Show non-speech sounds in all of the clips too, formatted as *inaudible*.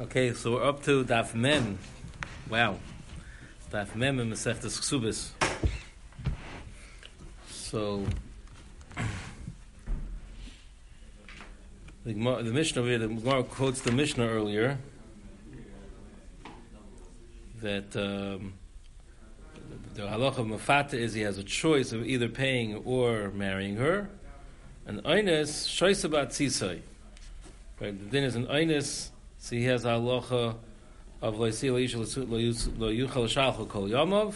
Okay, so we're up to Daf Mem. Wow. Daf Mem in Masechtas Ksubis. So, the, the Mishnah, here, the Gemara quotes the Mishnah earlier that um, the halacha of Mafata is he has a choice of either paying or marrying her. And Einis, Shoisabat Tzisai. Right, the din is an Einis, so he has a halacha of Loisi Lo Kol Yomov.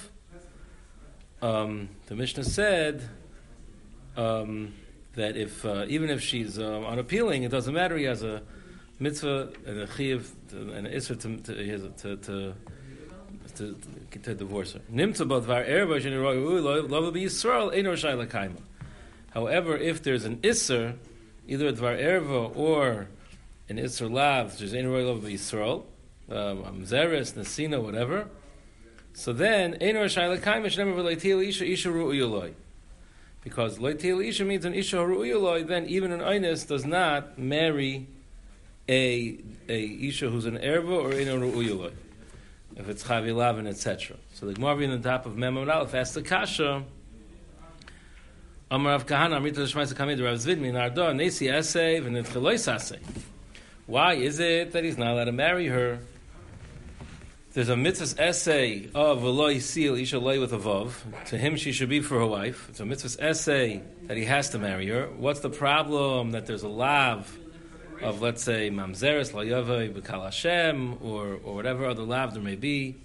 Um, the Mishnah said um, that if uh, even if she's um, unappealing, it doesn't matter. He has a mitzvah and a chiyuv and an isra to, to, to, to, to, to divorce her. Nimtza badvar erva ein. However, if there's an isser, either dvar erva or an isser lav, is ein roy be Yisrael, um, zeres, nesina, whatever. So then, ein rashai l'kaima shnemer v'leitil isha isha ru'uyoloi. Because leitil isha means an isha ru'uyoloi, then even an einis does not marry a a isha who's an erva or in a ru'uyoloi if it's Chavi Lavin, etc. So the Gemara in the top of Mem Aleph asks the Kasha, Amar Rav Kahana, Amrita Shmaisa Kamid, Rav Zvidmi, Nardo, Nesi Nitchelois Aseh. Why is it that he's not allowed to marry her? There's a mitzvah essay of Eloi Seal, Isha Loi with a Vav. To him, she should be for her wife. It's a mitzvah essay that he has to marry her. What's the problem? That there's a lav of, let's say, Mamzeres, Layavai, B'Kal Hashem, or, or whatever other lav there may be.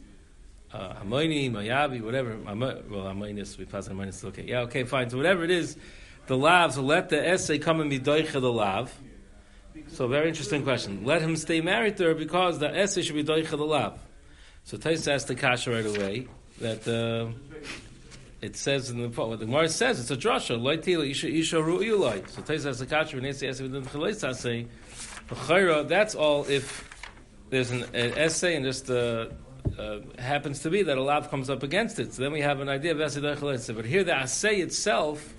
Uh, Hamoini, Mayavi, whatever. Well, Hamoinis, we pass Hamoinis, okay. Yeah, okay, fine. So whatever it is, the lavs, so let the essay come and be doicha the lav. So very interesting question. Let him stay married to her because the essay should be doicha the lav. So Tais asked the kasha right away that uh, it says in the what the Gemara says it's a drasha loitila isha isha ru'iloi. So Tais asked the kasha when they say essay within the say that's all if there's an, an essay and just uh, uh, happens to be that a lav comes up against it. So then we have an idea of essay chalais. But here the assay itself,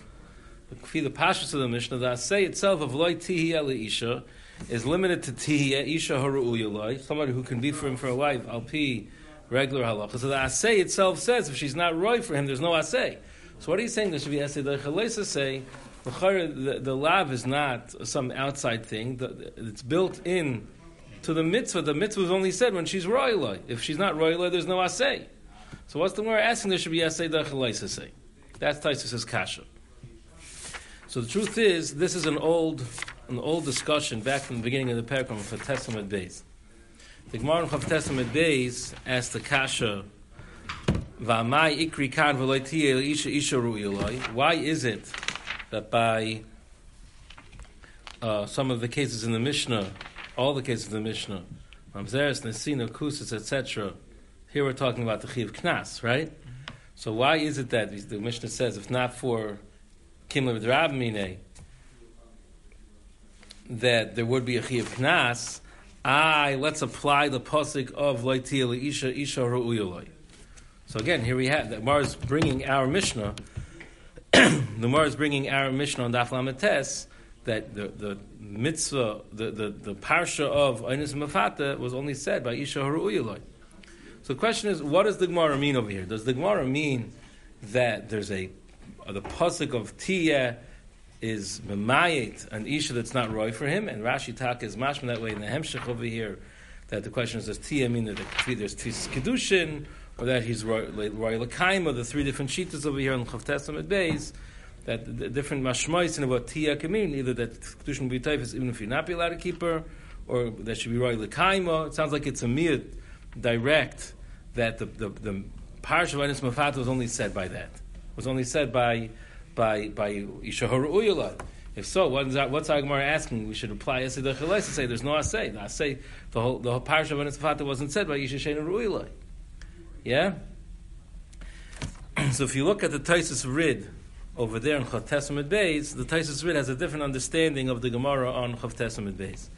the the pashas of the Mishnah, the assay itself of loy tihi isha is limited to tihi isha haru'uyaloi, somebody who can be for him for a wife, alpi regular halacha. So the assay itself says if she's not roy for him, there's no assay. So what are you saying? There should be. The chalesa say the, the lav is not some outside thing. It's built in to the mitzvah. The mitzvah is only said when she's royaloi. If she's not royaloi, there's no assay. So what's the more asking? There should be assay. The chalesa say. That's Taisus' kasha. So the truth is, this is an old, an old discussion back from the beginning of the paragraph for Testament Beis. The Gemara Chav Testament Beis asked the Kasha, "V'amai ikri kan isha isha ru'iloi." Why is it that by uh, some of the cases in the Mishnah, all the cases in the Mishnah, Mamzeres, Nesina, Kusis, etc., here we're talking about the Chiv Knas, right? So why is it that the Mishnah says, if not for Kimler Drab Mine, that there would be a Chiv Knas, I let's apply the pasuk of Loitia Isha Isha Ru'uyoloi. So again, here we have the Mar is bringing our Mishnah. *clears throat* the Mar is bringing our Mishnah on Daf Lametes that the, the mitzvah, the, the, the parsha of Einis Mafata was only said by Isha Ru'uyoloi. So the question is, what does the Gemara mean over here? Does the Gemara mean that there's a uh, the pasuk of Tiyah is memayit an isha that's not roy for him, and Rashi Tak is mashma that way in the Hemshech over here. That the question is, does Tiyah mean that the- there's Tis kedushin, or that he's roy lakaim, or the three different shitas over here in Chav Testament Beis, that the, different mashmois in what Tiyah can mean, either that kedushin will be typhus even if you're not be allowed to keep her, or that should be roy lakaima. It sounds like it's a miyat direct that the the, the parsha of Anis Mafat was only said by that. Was only said by by by Ishahar Uyala. If so, what's what's Gemara asking? We should apply Esed Acheles to say there's no Asay. The Asay, the whole the whole parsha of Anis Mafat wasn't said by Yishashena Uyala. Yeah. *clears throat* so if you look at the Taisus Rid over there in Chav Testament Beis, the Taisus Rid has a different understanding of the Gemara on Chav Testament Beis.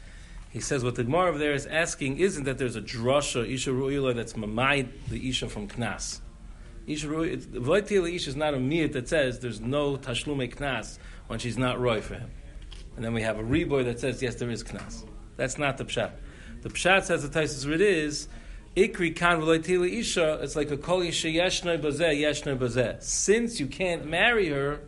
He says what the Gemara over there is asking isn't that there's a drasha Isha Ru'ila that's mamayid the Isha from Knas. V'loitila Isha is not a miyat that says there's no tashlume Knas when she's not roy for him. And then we have a reboy that says yes there is Knas. That's not the pshat. The pshat says the Taisus Rid is ikri kan v'loitili isha. It's like a kol yeshnoi bazeh yeshnoi bazeh. Since you can't marry her,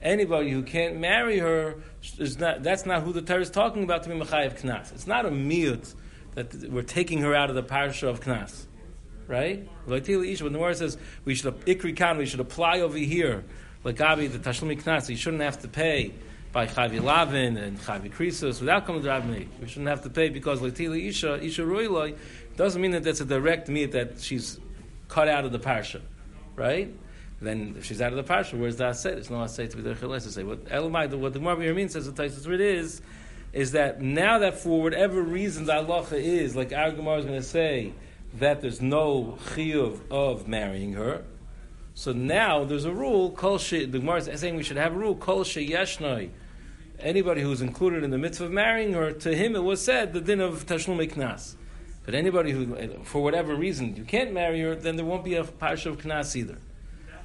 anybody who can't marry her is not. That's not who the Torah is talking about to be mechayev knas. It's not a miut that we're taking her out of the parsha of knas, right? When the word says we should ikri kan, we should apply over here. Like Gabi, the tashlumi knas, you shouldn't have to pay by Chavi Lavin and Chavi Krisos without coming to Rabbi We shouldn't have to pay because Latila Isha, Isha Ruiloi, doesn't mean that that's a direct meat that she's cut out of the parsha, right? Then if she's out of the parsha, where's the asay? There's no asay to be there to say. What Elamai, what the Gemara means says the Taisus Rid is, is that now that for whatever reason the halacha is, like our Gemara is going to say, that there's no chiyuv of marrying her, so now there's a rule. Kol she, the Gemara is saying we should have a rule. Kol yeshnoi anybody who's included in the mitzvah of marrying her, to him it was said the din of tashlum knas. But anybody who, for whatever reason, you can't marry her, then there won't be a parsha of knas either.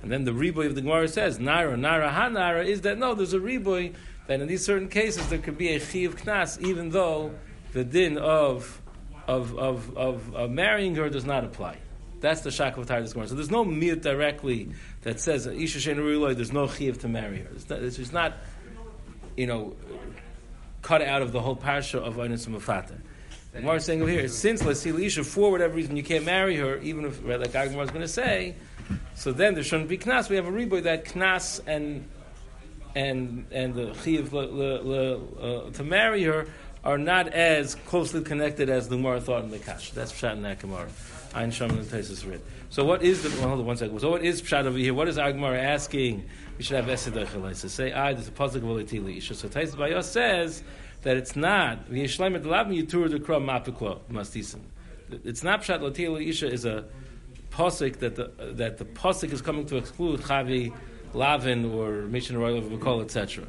And then the riboy of the Gemara says, naira, naira, ha naira, is that no, there's a riboy that in these certain cases there could be a chi of knas, even though the din of, of, of, of, of marrying her does not apply. That's the shak of this Gemara. So there's no mir directly that says isha shein there's no chiv to marry her. It's, not, it's not you know, cut out of the whole parsha of Einis Mufata. The Gemara is saying over here, since Lasili for whatever reason, you can't marry her, even if, like Agmar is going to say, so then there shouldn't be knas. We have a reboy that knas and and and the chiv uh, to marry her are not as closely connected as the Gemara thought in the Kash. That's Pshat in that Gemara. Ein Sham and Taisus Rid. So what is the? Well, hold on one second. So what is Pshat over here? What is Agmar asking? we should have Esedach So say, ah, there's a positive volatility issue. So Tais Bayos says that it's not, V'yishleim et lav yitur de kram mapikwa mastisim. It's not Pshat Latila Isha is a posik that the, that the posik is coming to exclude Chavi, Lavin, or Mishan Royal Vakol, etc.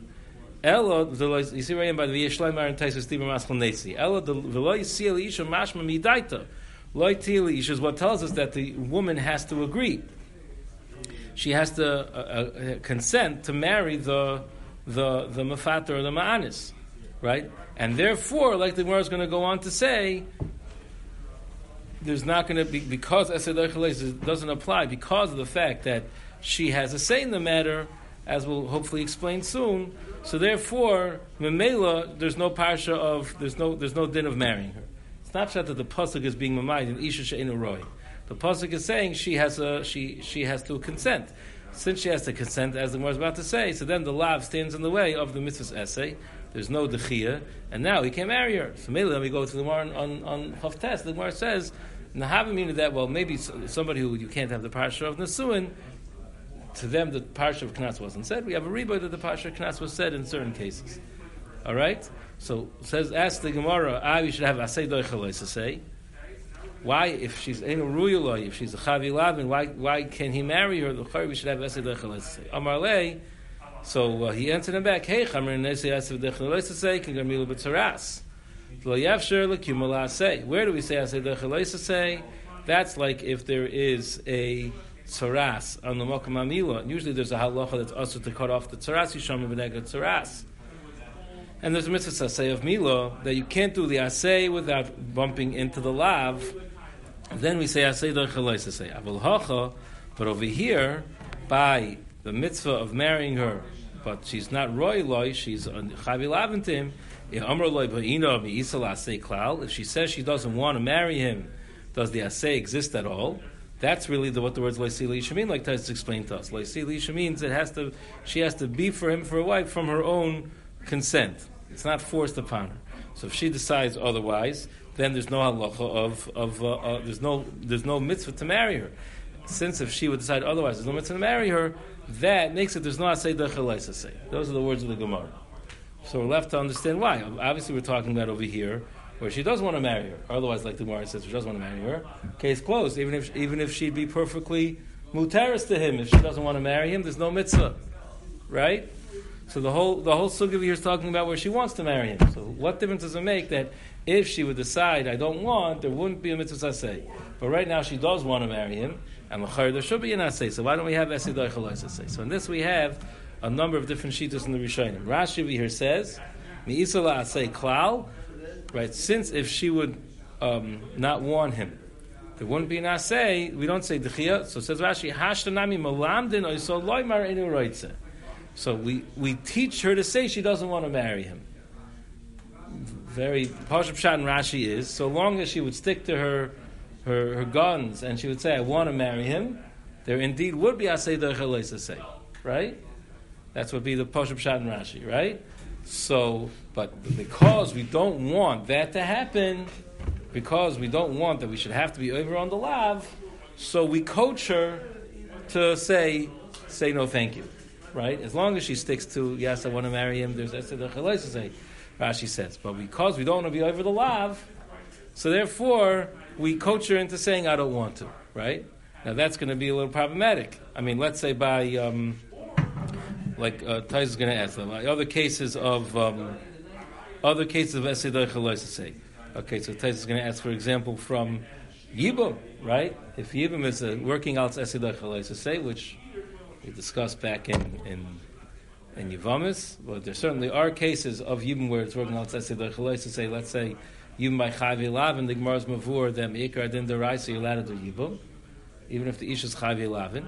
Elo, you see right by the V'yishleim Aaron Tais Stephen Maschal Nesi. Elo, the V'lo Yisrael Isha mashma midaita. Loi Tili Isha is what tells us that the woman has to agree she has to uh, uh, consent to marry the the the mafater or the ma'anis, right? And therefore, like the Gemara is going to go on to say, there's not going to be because Esed doesn't apply because of the fact that she has a say in the matter, as we'll hopefully explain soon. So therefore, Memela, there's no parsha of there's no there's no din of marrying her. It's not that the pasuk is being mamayed in Isha She'enu Roy. The pasuk is saying she has a she she has to consent. Since she has to consent, as the Gemara is about to say, so then the lav stands in the way of the mitzvah's essay. There's no dechia, and now he can't marry her. So maybe let me go to the Gemara on on, Haftes. The Gemara says, Nahavim that well maybe somebody who you can't have the parsha of Nasuin. To them, the parsha of Knas wasn't said. We have a rebbe that the parsha of Knas was said in certain cases. All right. So says, ask the Gemara. Ah, we should have asay say. Why, if she's in a if she's a chavi lavin, why why can he marry her? The we should have esed say. Amar le. So uh, he answered him back, Hey, chamer nesei esed dechalei say, can gamilu b'tzaras. Lo yavsher lekumala say. Where do we say esed dechalei say? That's like if there is a tzaras on the mokam amila. Usually there's a halacha that's also to cut off the tzaras yisham b'neged tzaras. And there's a mitzvah say of Milo that you can't do the asay without bumping into the lav then we say asay doich say avol but over here by the mitzvah of marrying her, but she's not roy loy, she's on chavi laventim. If she says she doesn't want to marry him, does the asay exist at all? That's really the, what the words loisili isha mean, like Tais explained to us. Loisili isha means it has to, she has to be for him for a wife from her own consent. It's not forced upon her. So if she decides otherwise, then there's no halacha of, of uh, uh, there's no there's no mitzvah to marry her. Since if she would decide otherwise, there's no mitzvah to marry her. That makes it there's no asay say. Those are the words of the Gemara. So we're left to understand why. Obviously, we're talking about over here where she does want to marry her. Otherwise, like the Gemara says, she does want to marry her. Case closed. Even if even if she'd be perfectly mutaris to him, if she doesn't want to marry him, there's no mitzvah, right? So the whole the whole sugi here is talking about where she wants to marry him. So what difference does it make that if she would decide, I don't want, there wouldn't be a mitzvah say. But right now she does want to marry him, and there should be an asay. So why don't we have esidoi say? So in this we have a number of different shitas in the Rishonim. Rashi here says, Mi'isala asay klal, right? Since if she would um, not warn him. There wouldn't be an asay. We don't say dechia. So says Rashi, hashtanami malamdin oisol loymar inu So we, we teach her to say she doesn't want to marry him. Very Pashup Pshat and Rashi is so long as she would stick to her, her, her guns and she would say, I want to marry him, there indeed would be asay dechia say, right? That's what be the Pashup Pshat and Rashi, right? So, but because we don't want that to happen, because we don't want that we should have to be over on the lav, so we coach her to say, say no thank you. Right? As long as she sticks to, yes, I want to marry him, there's that's the say, Rashi says. But because we don't want to be over the lav, so therefore we coach her into saying, I don't want to. Right? Now that's going to be a little problematic. I mean, let's say by, um, like uh, Tais is going to ask them, other cases of, um, other cases of Esidai say. Okay, so Tais is going to ask, for example, from Yibum, right? If Yibum is a working out Esidai say, which we discussed back in in, in Yivamis, but there certainly are cases of Yibum where it's working out Esidai say, let's say Yibum by Chavi Lavin, the Gemara's Mavur, them Ikar Din Derai, so you're allowed to do Yibum, even if the Ish is Chavi Lavin.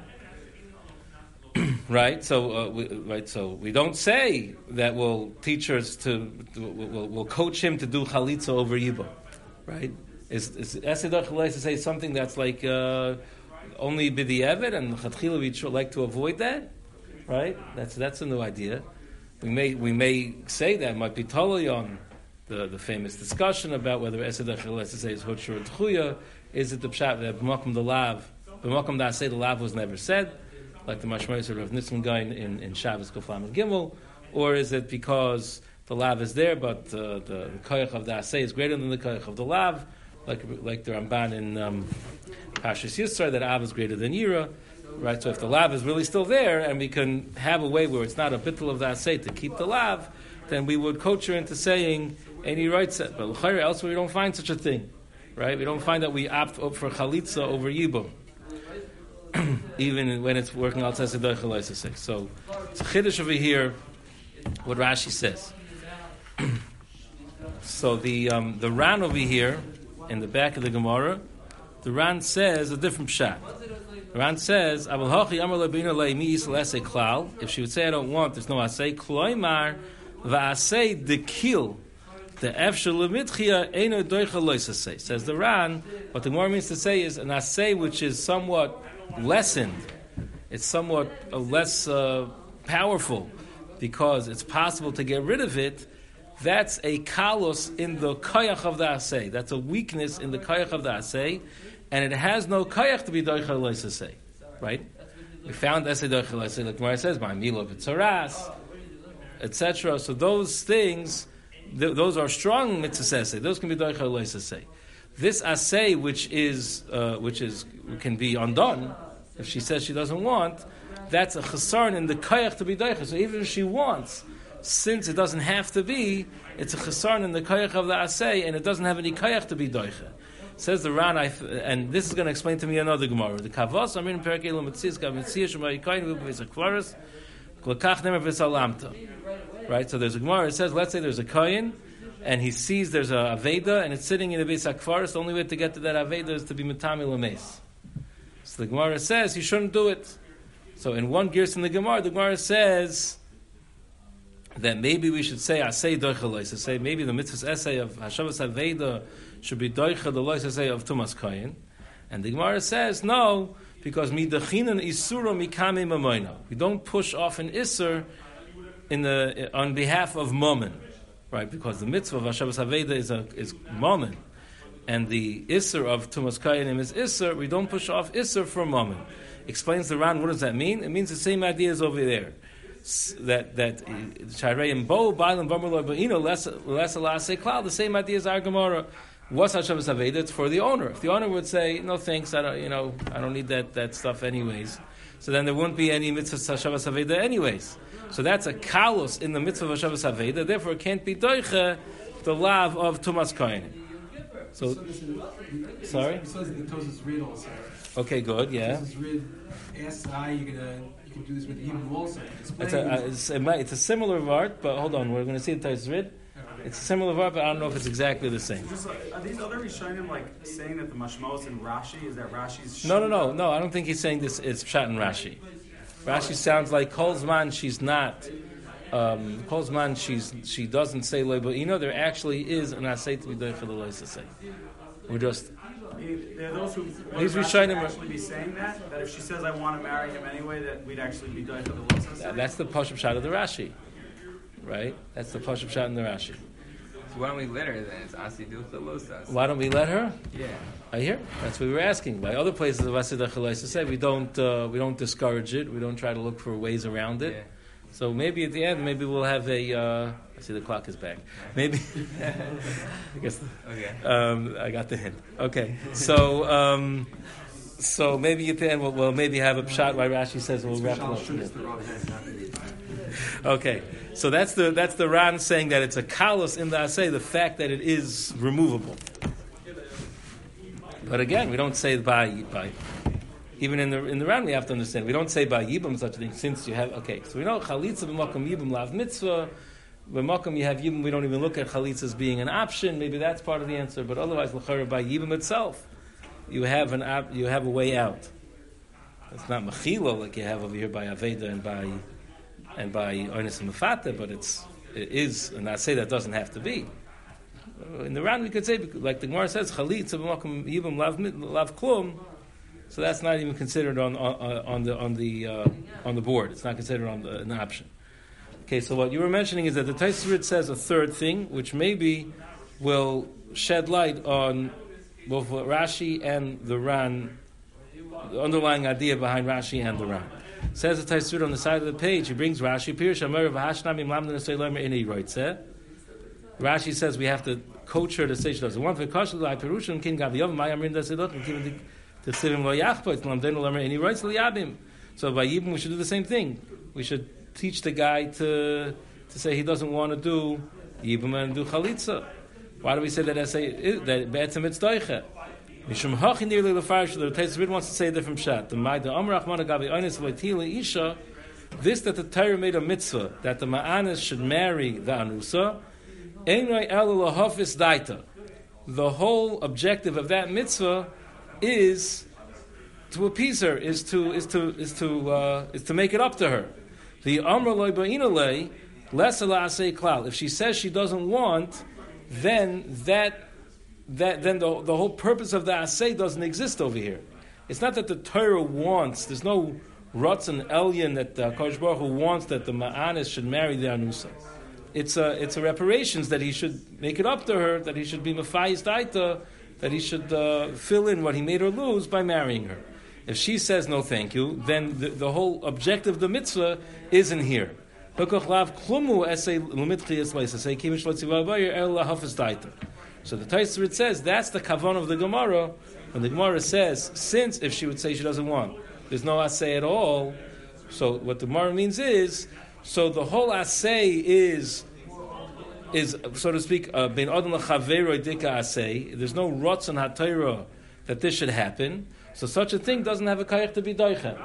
Right? So, uh, we, right. So we don't say that we'll teachers to we'll, we'll coach him to do chalitza over yibo, right? Is is to say something that's like uh, only b'di'evet and chatchila we like to avoid that, right? That's that's a new idea. We may we may say that might be totally on the, the famous discussion about whether esedach to say is hutcher or tchuya. Is it the pshat that b'makom the lav b'makom that say the lav was never said? Like the Mashmois of Nitzman Gain in, in Shabbos Kuflam and Gimel, or is it because the lav is there, but uh, the, the koyach of the asay is greater than the koyach of the lav, like like the Ramban in um, Pashas Yisra, that av is greater than Yira, right? So if the lav is really still there, and we can have a way where it's not a bittul of the asay to keep the lav, then we would coach her into saying any right set. But elsewhere we don't find such a thing, right? We don't find that we opt for chalitza over yibum. *clears throat* even when it's working outside Chalaisa So it's a chiddush over here, what Rashi says. *clears throat* so the um, the Ran over here, in the back of the Gemara, the Ran says a different pshat. The Ran says, If she would say, I don't want, there's no asay, kloimar, va'asay dekil, the efshel lemitchia eno doicha loisasay. Says the Ran, what the Gemara means to say is an asay which is somewhat lessened, it's somewhat uh, less uh, powerful because it's possible to get rid of it, that's a kalos in the kayach of the asay. That's a weakness in the kayach of the asay, and it has no kayach to be doicha say, right? We found asay doicha say, like Gemara says, my milo etc. So those things, th- those are strong mitzvah Those can be doicha say. This assay, which is uh, which is can be undone, if she says she doesn't want, that's a chasarn in the kayach to be daicha. So even if she wants, since it doesn't have to be, it's a chasarn in the kayach of the assay, and it doesn't have any kayach to be daicha. Says the Ran, and this is going to explain to me another Gemara. The Kavos, I mean, Perek Elam Mitzis, Gav Mitzis, Shema Yikayin, Vubu Vesa Glakach Nemer Vesa Lamta. Right? So there's a Gemara, it says, let's say there's a Kayin, and he sees there's a Aveda, and it's sitting in a Vesa Kvaris, the only way to get to that Aveda is to be Matami Lames. So the Gemara says he shouldn't do it. So in one gears in the Gemara, the Gemara says that maybe we should say asay doicha So say maybe the mitzvah's essay of Hashavas Aveda should be doicha the lois essay of Tumas Kayin. And the Gemara says no, because midachinan isura mikame mamoino. We don't push off an isur in the on behalf of mammon, right? Because the mitzvah of Hashavas Aveda is a is mammon and the Isser of Tumas Kayanim is Isser, we don't push off Isser for moment. Explains the Ran, what does that mean? It means the same idea as over there. That that uh, Shirayim Bo Bailam Bamar Lo'ino less less Klal. The same idea as our Gemara. What's Hashem Aveda? It's for the owner. If the owner would say, "No thanks, I don't, you know, I don't need that, that stuff anyways," so then there wouldn't be any mitzvah Hashem Aveda anyways. So that's a kalos in the mitzvah of Hashem Aveda. Therefore, it can't be doiche the love of Tumas Kohen. So, sorry. Okay, good. Yeah. You're gonna. You can do this with Hebrew also. It's a, uh, it's, it might, it's a similar word, but hold on. We're going to see the Tais Rid. It's a similar verb, but I don't know if it's exactly the same. Just, are these other Rishonim like saying that the Mashmos and Rashi is that Rashi's? No, no, no, no. I don't think he's saying this. It's Pshat and Rashi. Rashi sounds like Kolzman. She's not. Um, Kolzman. She's she doesn't say loy, but you know there actually is an asay to be done for the loy to say. We're just There are those who Rishonim actually be saying that that if she says I want to marry him anyway, that we'd actually be done for the Losas. that's the Pashup Shot of the Rashi, right? That's the Pashup Shot in the Rashi. So why don't we let her then? It's Asidu Chalosas. Why don't we let her? Yeah. I hear. That's what we were asking. By other places of Asidah Chalaisa say we don't uh, we don't discourage it. We don't try to look for ways around it. Yeah. So maybe at the end, maybe we'll have a. Uh, I see the clock is back. Maybe. *laughs* I guess Okay. um, I got the hint. Okay, so um, so maybe at the end we'll, we'll maybe have a shot why Rashi says we'll wrap it up. Okay, so that's the that's the Ran saying that it's a kalos in the asay, the fact that it is removable. But again, we don't say by by. Even in the in the Ran, we have to understand. We don't say by yibum such a thing since you have okay. So we know chalitza b'makom yibum lav mitzvah. B'makom you have yibum. We don't even look at chalitza as being an option. Maybe that's part of the answer. But otherwise, l'chara by yibum itself, you have an op, you have a way out. It's not mechila like you have over here by aveda and by and by onis and mafata, but it's it is, and I say that doesn't have to be. Uh, In the round, we could say, like the Gemara says, chalitza b'makom yibum lav klum. So that's not even considered on on, on the on the uh, on the board. It's not considered on the, an option. Okay, so what you were mentioning is that the Taisrit says a third thing, which maybe will shed light on both Rashi and the Ran, the underlying idea behind Rashi and the Ran. Says the Taisrit on the side of the page, he brings Rashi, Pirush Amar lamdan esay lemer in roitze. Rashi says we have to coach her to say she doesn't want to kash l'ay perushim kin gav yom mayam rin dasidot and kivin to sivim lo yachpo it's lamdan lemer in roitze liyabim. So by Yibum we should do the same thing. We should teach the guy to to say he doesn't want to do Yibum and do Chalitza. Why do we say that essay that Be'etzim it's doiche? Mishum hachi nearly the fire the Tetzvid wants to say a different shot. The Maida Amrach Mana Gabi Onis Vaitila Isha, this that the Torah made a mitzvah, that the Ma'anis should marry the Anusa, Einrei El Lahafis Daita. The whole objective of that mitzvah is to appease her, is to is to is to uh, is to make it up to her. The Amra Loi Ba'inale, less If she says she doesn't want, then that that then the, the whole purpose of the asay doesn't exist over here. It's not that the Torah wants. There's no Ratzon Elyon that the Kodesh Baruch wants that the Ma'anis should marry the Anusa. It's a it's a reparations that he should make it up to her. That he should be Mafayis Daita. That he should uh, fill in what he made her lose by marrying her. If she says no, thank you, then the, the whole objective of the mitzvah isn't here. So the Taisrit says that's the kavan of the Gemara. When the Gemara says, since if she would say she doesn't want, there's no assay at all. So what the Gemara means is, so the whole assay is, is so to speak, uh, ben adam lachavero dika assay. There's no rotzon hatayra that this should happen. So such a thing doesn't have a kayach to be doichem.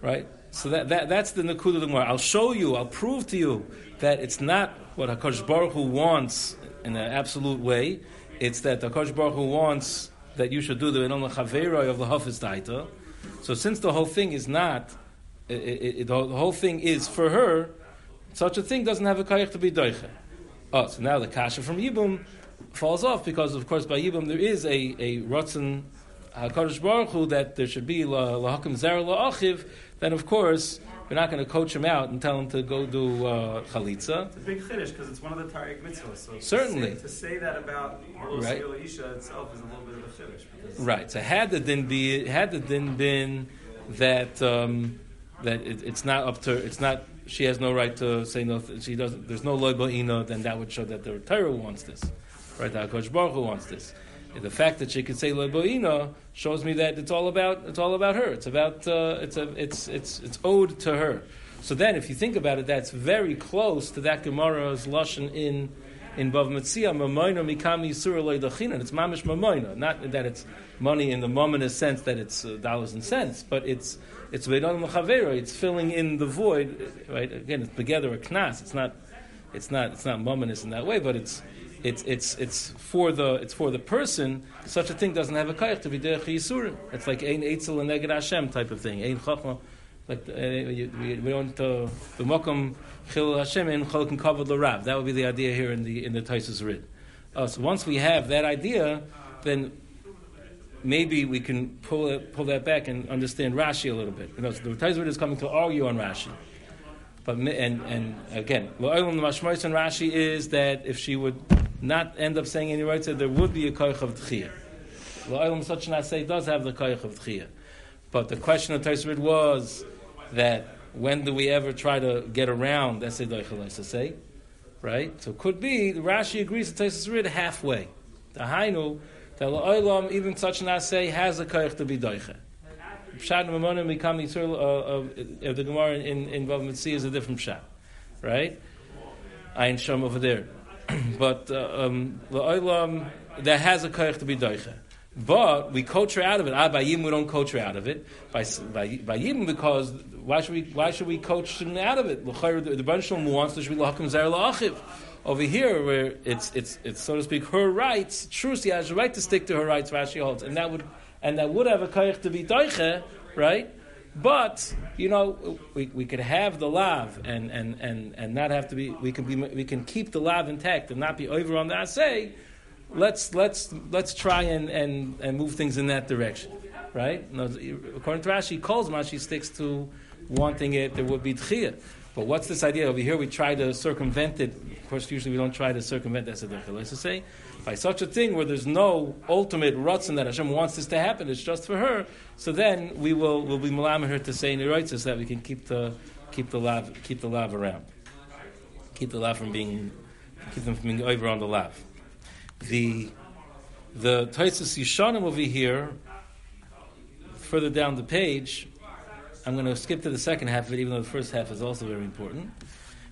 Right? So that, that that's the nakud of the Gemara. I'll show you, I'll prove to you that it's not what Hakadosh Baruch Hu wants in an absolute way. It's that Hakadosh Baruch Hu wants that you should do the Enon Chaveroi of the Hafiz Daita. So since the whole thing is not, it, it, it, the whole thing is for her, such a thing doesn't have a kayach to be doiche. Oh, so now the kasha from Yibum falls off because, of course, by Yibum there is a a rotzen Hakadosh Baruch Hu that there should be la lahakim zera laachiv. Then, of course, we're not going to coach him out and tell him to go do uh, chalitza. It's a big chiddush because it's one of the Tariq mitzvahs. So to Certainly. say, to say that about Malos Right. Isha itself is a little bit of a chiddush. Right. So had the din be had the din been that um, that it, it's not up to it's not she has no right to say no she doesn't there's no loy ba'ina then that would show that the Torah wants this right the Hakadosh Baruch Hu wants this the fact that she could say loy ba'ina shows me that it's all about it's all about her it's about uh, it's a it's it's it's owed to her so then if you think about it that's very close to that Gemara's lashon in in Bav Metzia, Mamoina Mikami Yisura Loy Dachinan. It's Mamish Mamoina. Not that it's money in the momentous sense that it's uh, dollars and cents, but it's it's. It's filling in the void, right? Again, it's together a knas. It's not it's not it's not in that way, but it's it's it's it's for the it's for the person. Such a thing doesn't have a kaich to be derech yisurim. It's like ein etzel and neged Hashem type of thing. Ein chachma. Like uh, we, we don't uh, the mokum chil Hashem in chalkin kavod l'rav. That would be the idea here in the in the Taisus Rid. Uh, so once we have that idea, then maybe we can pull it, pull that back and understand Rashi a little bit. You know, so the Taisus Rid is coming to argue on Rashi. But and and again, Lo'olam the Mashmois and Rashi is that if she would not end up saying any rights, that there would be a koich of tchiyah. Lo'olam such an say does have the koich of tchiyah. But the question of Taisrid was that when do we ever try to get around Doichel say, right? So it could be Rashi agrees to Taisrid halfway. The Hainu that Lo'olam even such an say has a koich to be doiche. Pshat Mamonim become Yitzur the Gemara in in Mitzvah is a different pshat, right? Ein Shom over there, *clears throat* but uh, um, that has a koich to be doiche. But we coach her out of it. Ah, by Yim we don't coach her out of it. By by by Yim because why should we why should we coach them out of it? The the Shalom wants to be lahakim zer la'achiv. Over here, where it's it's it's so to speak her rights. True, she has a right to stick to her rights. Rashi holds, and that would and that would have a koich to be doiche, right? But you know, we, we could have the lav and, and, and, and not have to be. We can be. We can keep the lav intact and not be over on the asay. Let's let's let's try and, and, and move things in that direction, right? According to Rashi, Kolzman she sticks to wanting it. There would be tchiyah. But what's this idea over here? We try to circumvent it. Of course, usually we don't try to circumvent that. Let's just say by such a thing where there's no ultimate rutzin that Hashem wants this to happen. It's just for her. So then we will will be malam her to say in the so that we can keep the keep the lav keep the lav around, keep the lav from being keep them from being over on the lav. The the Taisus Yishanim over here, further down the page, I'm going to skip to the second half of it, even though the first half is also very important.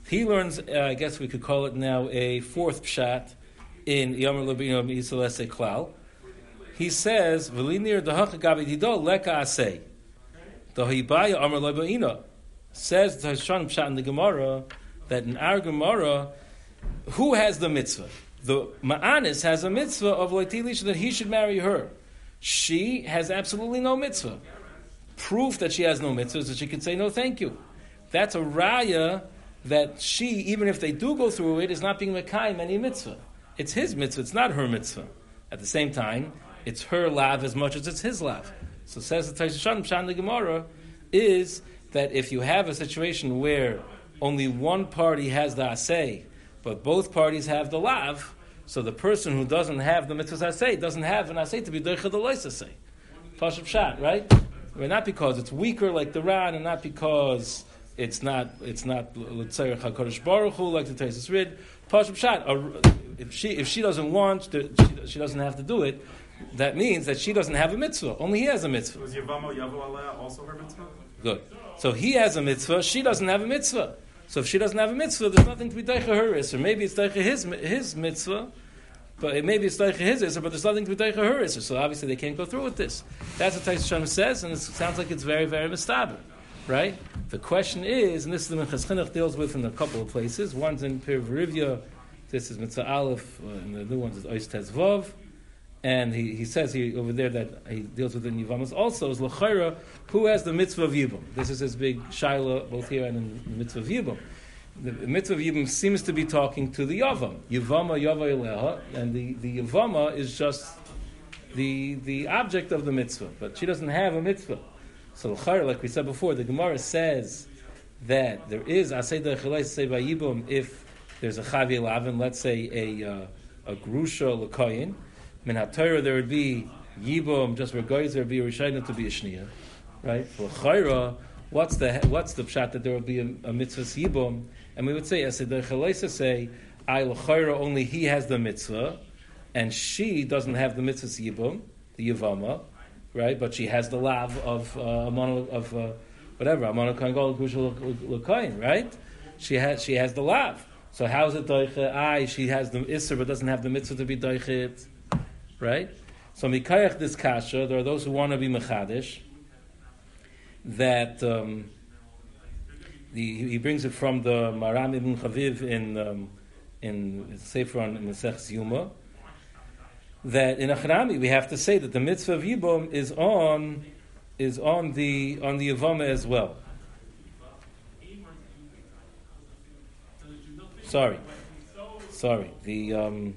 He learns, uh, I guess we could call it now a fourth pshat in Yomer Lubino Yisrael Klal. He says, "V'linir dahacha gabi dido leka asay." Dahibaya Amar Lebaina says the Hashan pshat in the Gemara that in our Gemara, who has the mitzvah? The Ma'anis has a mitzvah of Loitilish that he should marry her. She has absolutely no mitzvah. Proof that she has no mitzvah is that she can say no thank you. That's a raya that she, even if they do go through it, is not being Mekayim any mitzvah. It's his mitzvah, it's not her mitzvah. At the same time, it's her lav as much as it's his lav. So says the Taishan Pshan the Gemara is that if you have a situation where only one party has the asay, but both parties have the lav, so the person who doesn't have the mitzvah asay doesn't have an asay to be doicha the lois asay. Pashup right? But not because it's weaker like the Ran, and not because it's not it's not l'tzayir Hakadosh Baruch Hu like the Taisus Rid. Pashup Pshat. If she if she doesn't want, to, she, she doesn't have to do it. That means that she doesn't have a mitzvah. Only he has a mitzvah. Was Yavamo Aleh also her mitzvah? Good. So he has a mitzvah. She doesn't have a mitzvah. So if she doesn't have a mitzvah, there's nothing to be deicha her Or maybe it's deicha his his mitzvah. But it maybe it's deicha his isser, but there's nothing to be deicha her isser. So obviously they can't go through with this. That's what Tais Shem says, and it sounds like it's very, very mistaber. Right? The question is, and this is the Minchas Chinuch deals with in a couple of places. One's in Pir Verivya, this is Mitzvah Aleph, and the new one is Ois Tez And he, he says he, over there that he deals with the Yivamas also is L'chaira, who has the mitzvah of Yibam. This is his big shaila both here and in the mitzvah of Yibam. The mitzvah of Yibam seems to be talking to the Yavam. Yivama Yava Eleha, and the, the Yivama is just the, the object of the mitzvah, but she doesn't have a mitzvah. So like we said before, the Gemara says that there is Asay Dechilai say by Yibam if there's a Chavi Lavin, let's say a, uh, a Grusha L'koyin, Min HaTorah there would be Yibum, just Regoiz, there would be Rishayna to be a Shnia. Right? For Chayra, what's the, what's the pshat that there would be a, a mitzvah Yibum? And we would say, as the Chalaisa say, I L'chayra, only he has the mitzvah, and she doesn't have the mitzvah Yibum, the Yivama, right? But she has the lav of uh, mono, of uh, whatever, Amano Kangol Grusha L'koyin, right? She has, she has the lav. So how is it doiche? Ai, she has the isser but doesn't have the mitzvah to be doichet, right? So mikayach this kasha. There are those who want to be mechadish that um, the, he brings it from the Maram ibn Chaviv in um, in Sefer on in the Sech Yuma. That in Achrami we have to say that the mitzvah of Yibum is on is on the on the Yavama as well. Sorry, sorry. The um,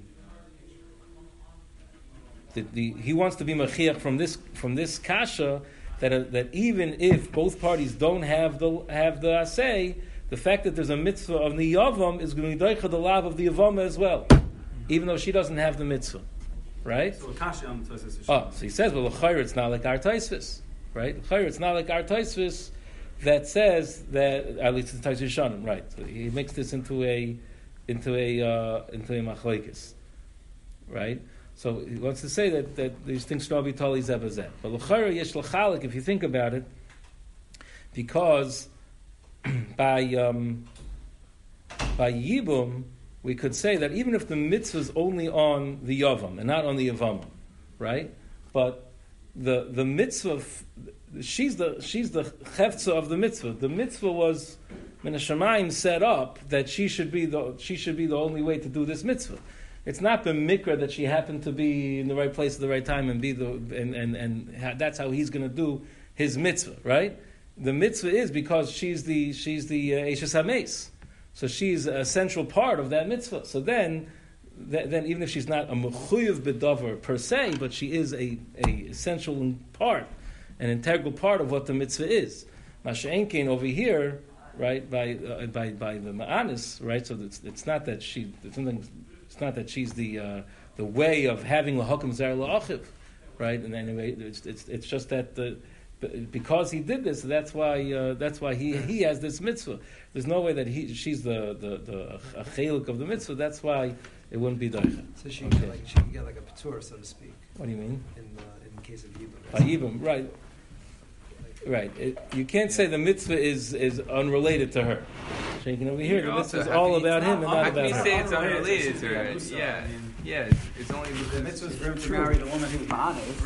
the, the, he wants to be machiach from this from this kasha that uh, that even if both parties don't have the have the asay, the fact that there's a mitzvah of the yavam is going to be the love of the yavama as well, even though she doesn't have the mitzvah, right? So Akashi on the Tosis Oh, so he says, well, it's not like our taisvis, right? It's not like our taisvis that says that at least it's taisvis shanim, right? So he makes this into a into a uh, into a machlekes, right? So he wants to say that, that these things should all be totally zebazet. But l'chayr yesh l'chalik, if you think about it, because *clears throat* by um, by yibum we could say that even if the mitzvah is only on the yavam and not on the yavam, right? But the the mitzvah, she's the she's the chefza of the mitzvah. The mitzvah was Menashamayim set up that she should be the she should be the only way to do this mitzvah. It's not the mikra that she happened to be in the right place at the right time and be the and and, and that's how he's going to do his mitzvah, right? The mitzvah is because she's the she's the uh, Hames. So she's a central part of that mitzvah. So then, th- then even if she's not a mechuyev bedover per se, but she is a, a essential part, an integral part of what the mitzvah is. Masha'enkein over here, right, by, uh, by, by the ma'anis, right, so it's, it's not that she, it's, it's not that she's the, uh, the way of having lahakim zer la'achiv, right, and anyway, it's, it's, it's just that the, because he did this, that's why uh, that's why he, he has this mitzvah. There's no way that he she's the the the chelik of the mitzvah. That's why it wouldn't be daicha. So she can get like she can get like a patur, so to speak. What do you mean? In the in case of yibum, right? Right. It, you can't say the mitzvah is is unrelated to her. Shaking over here, the mitzvah is all about him and not How can about you her. say it's unrelated to her? Yeah, yeah, it's, it's only The because mitzvah is for him to marry the woman who's ma'anev.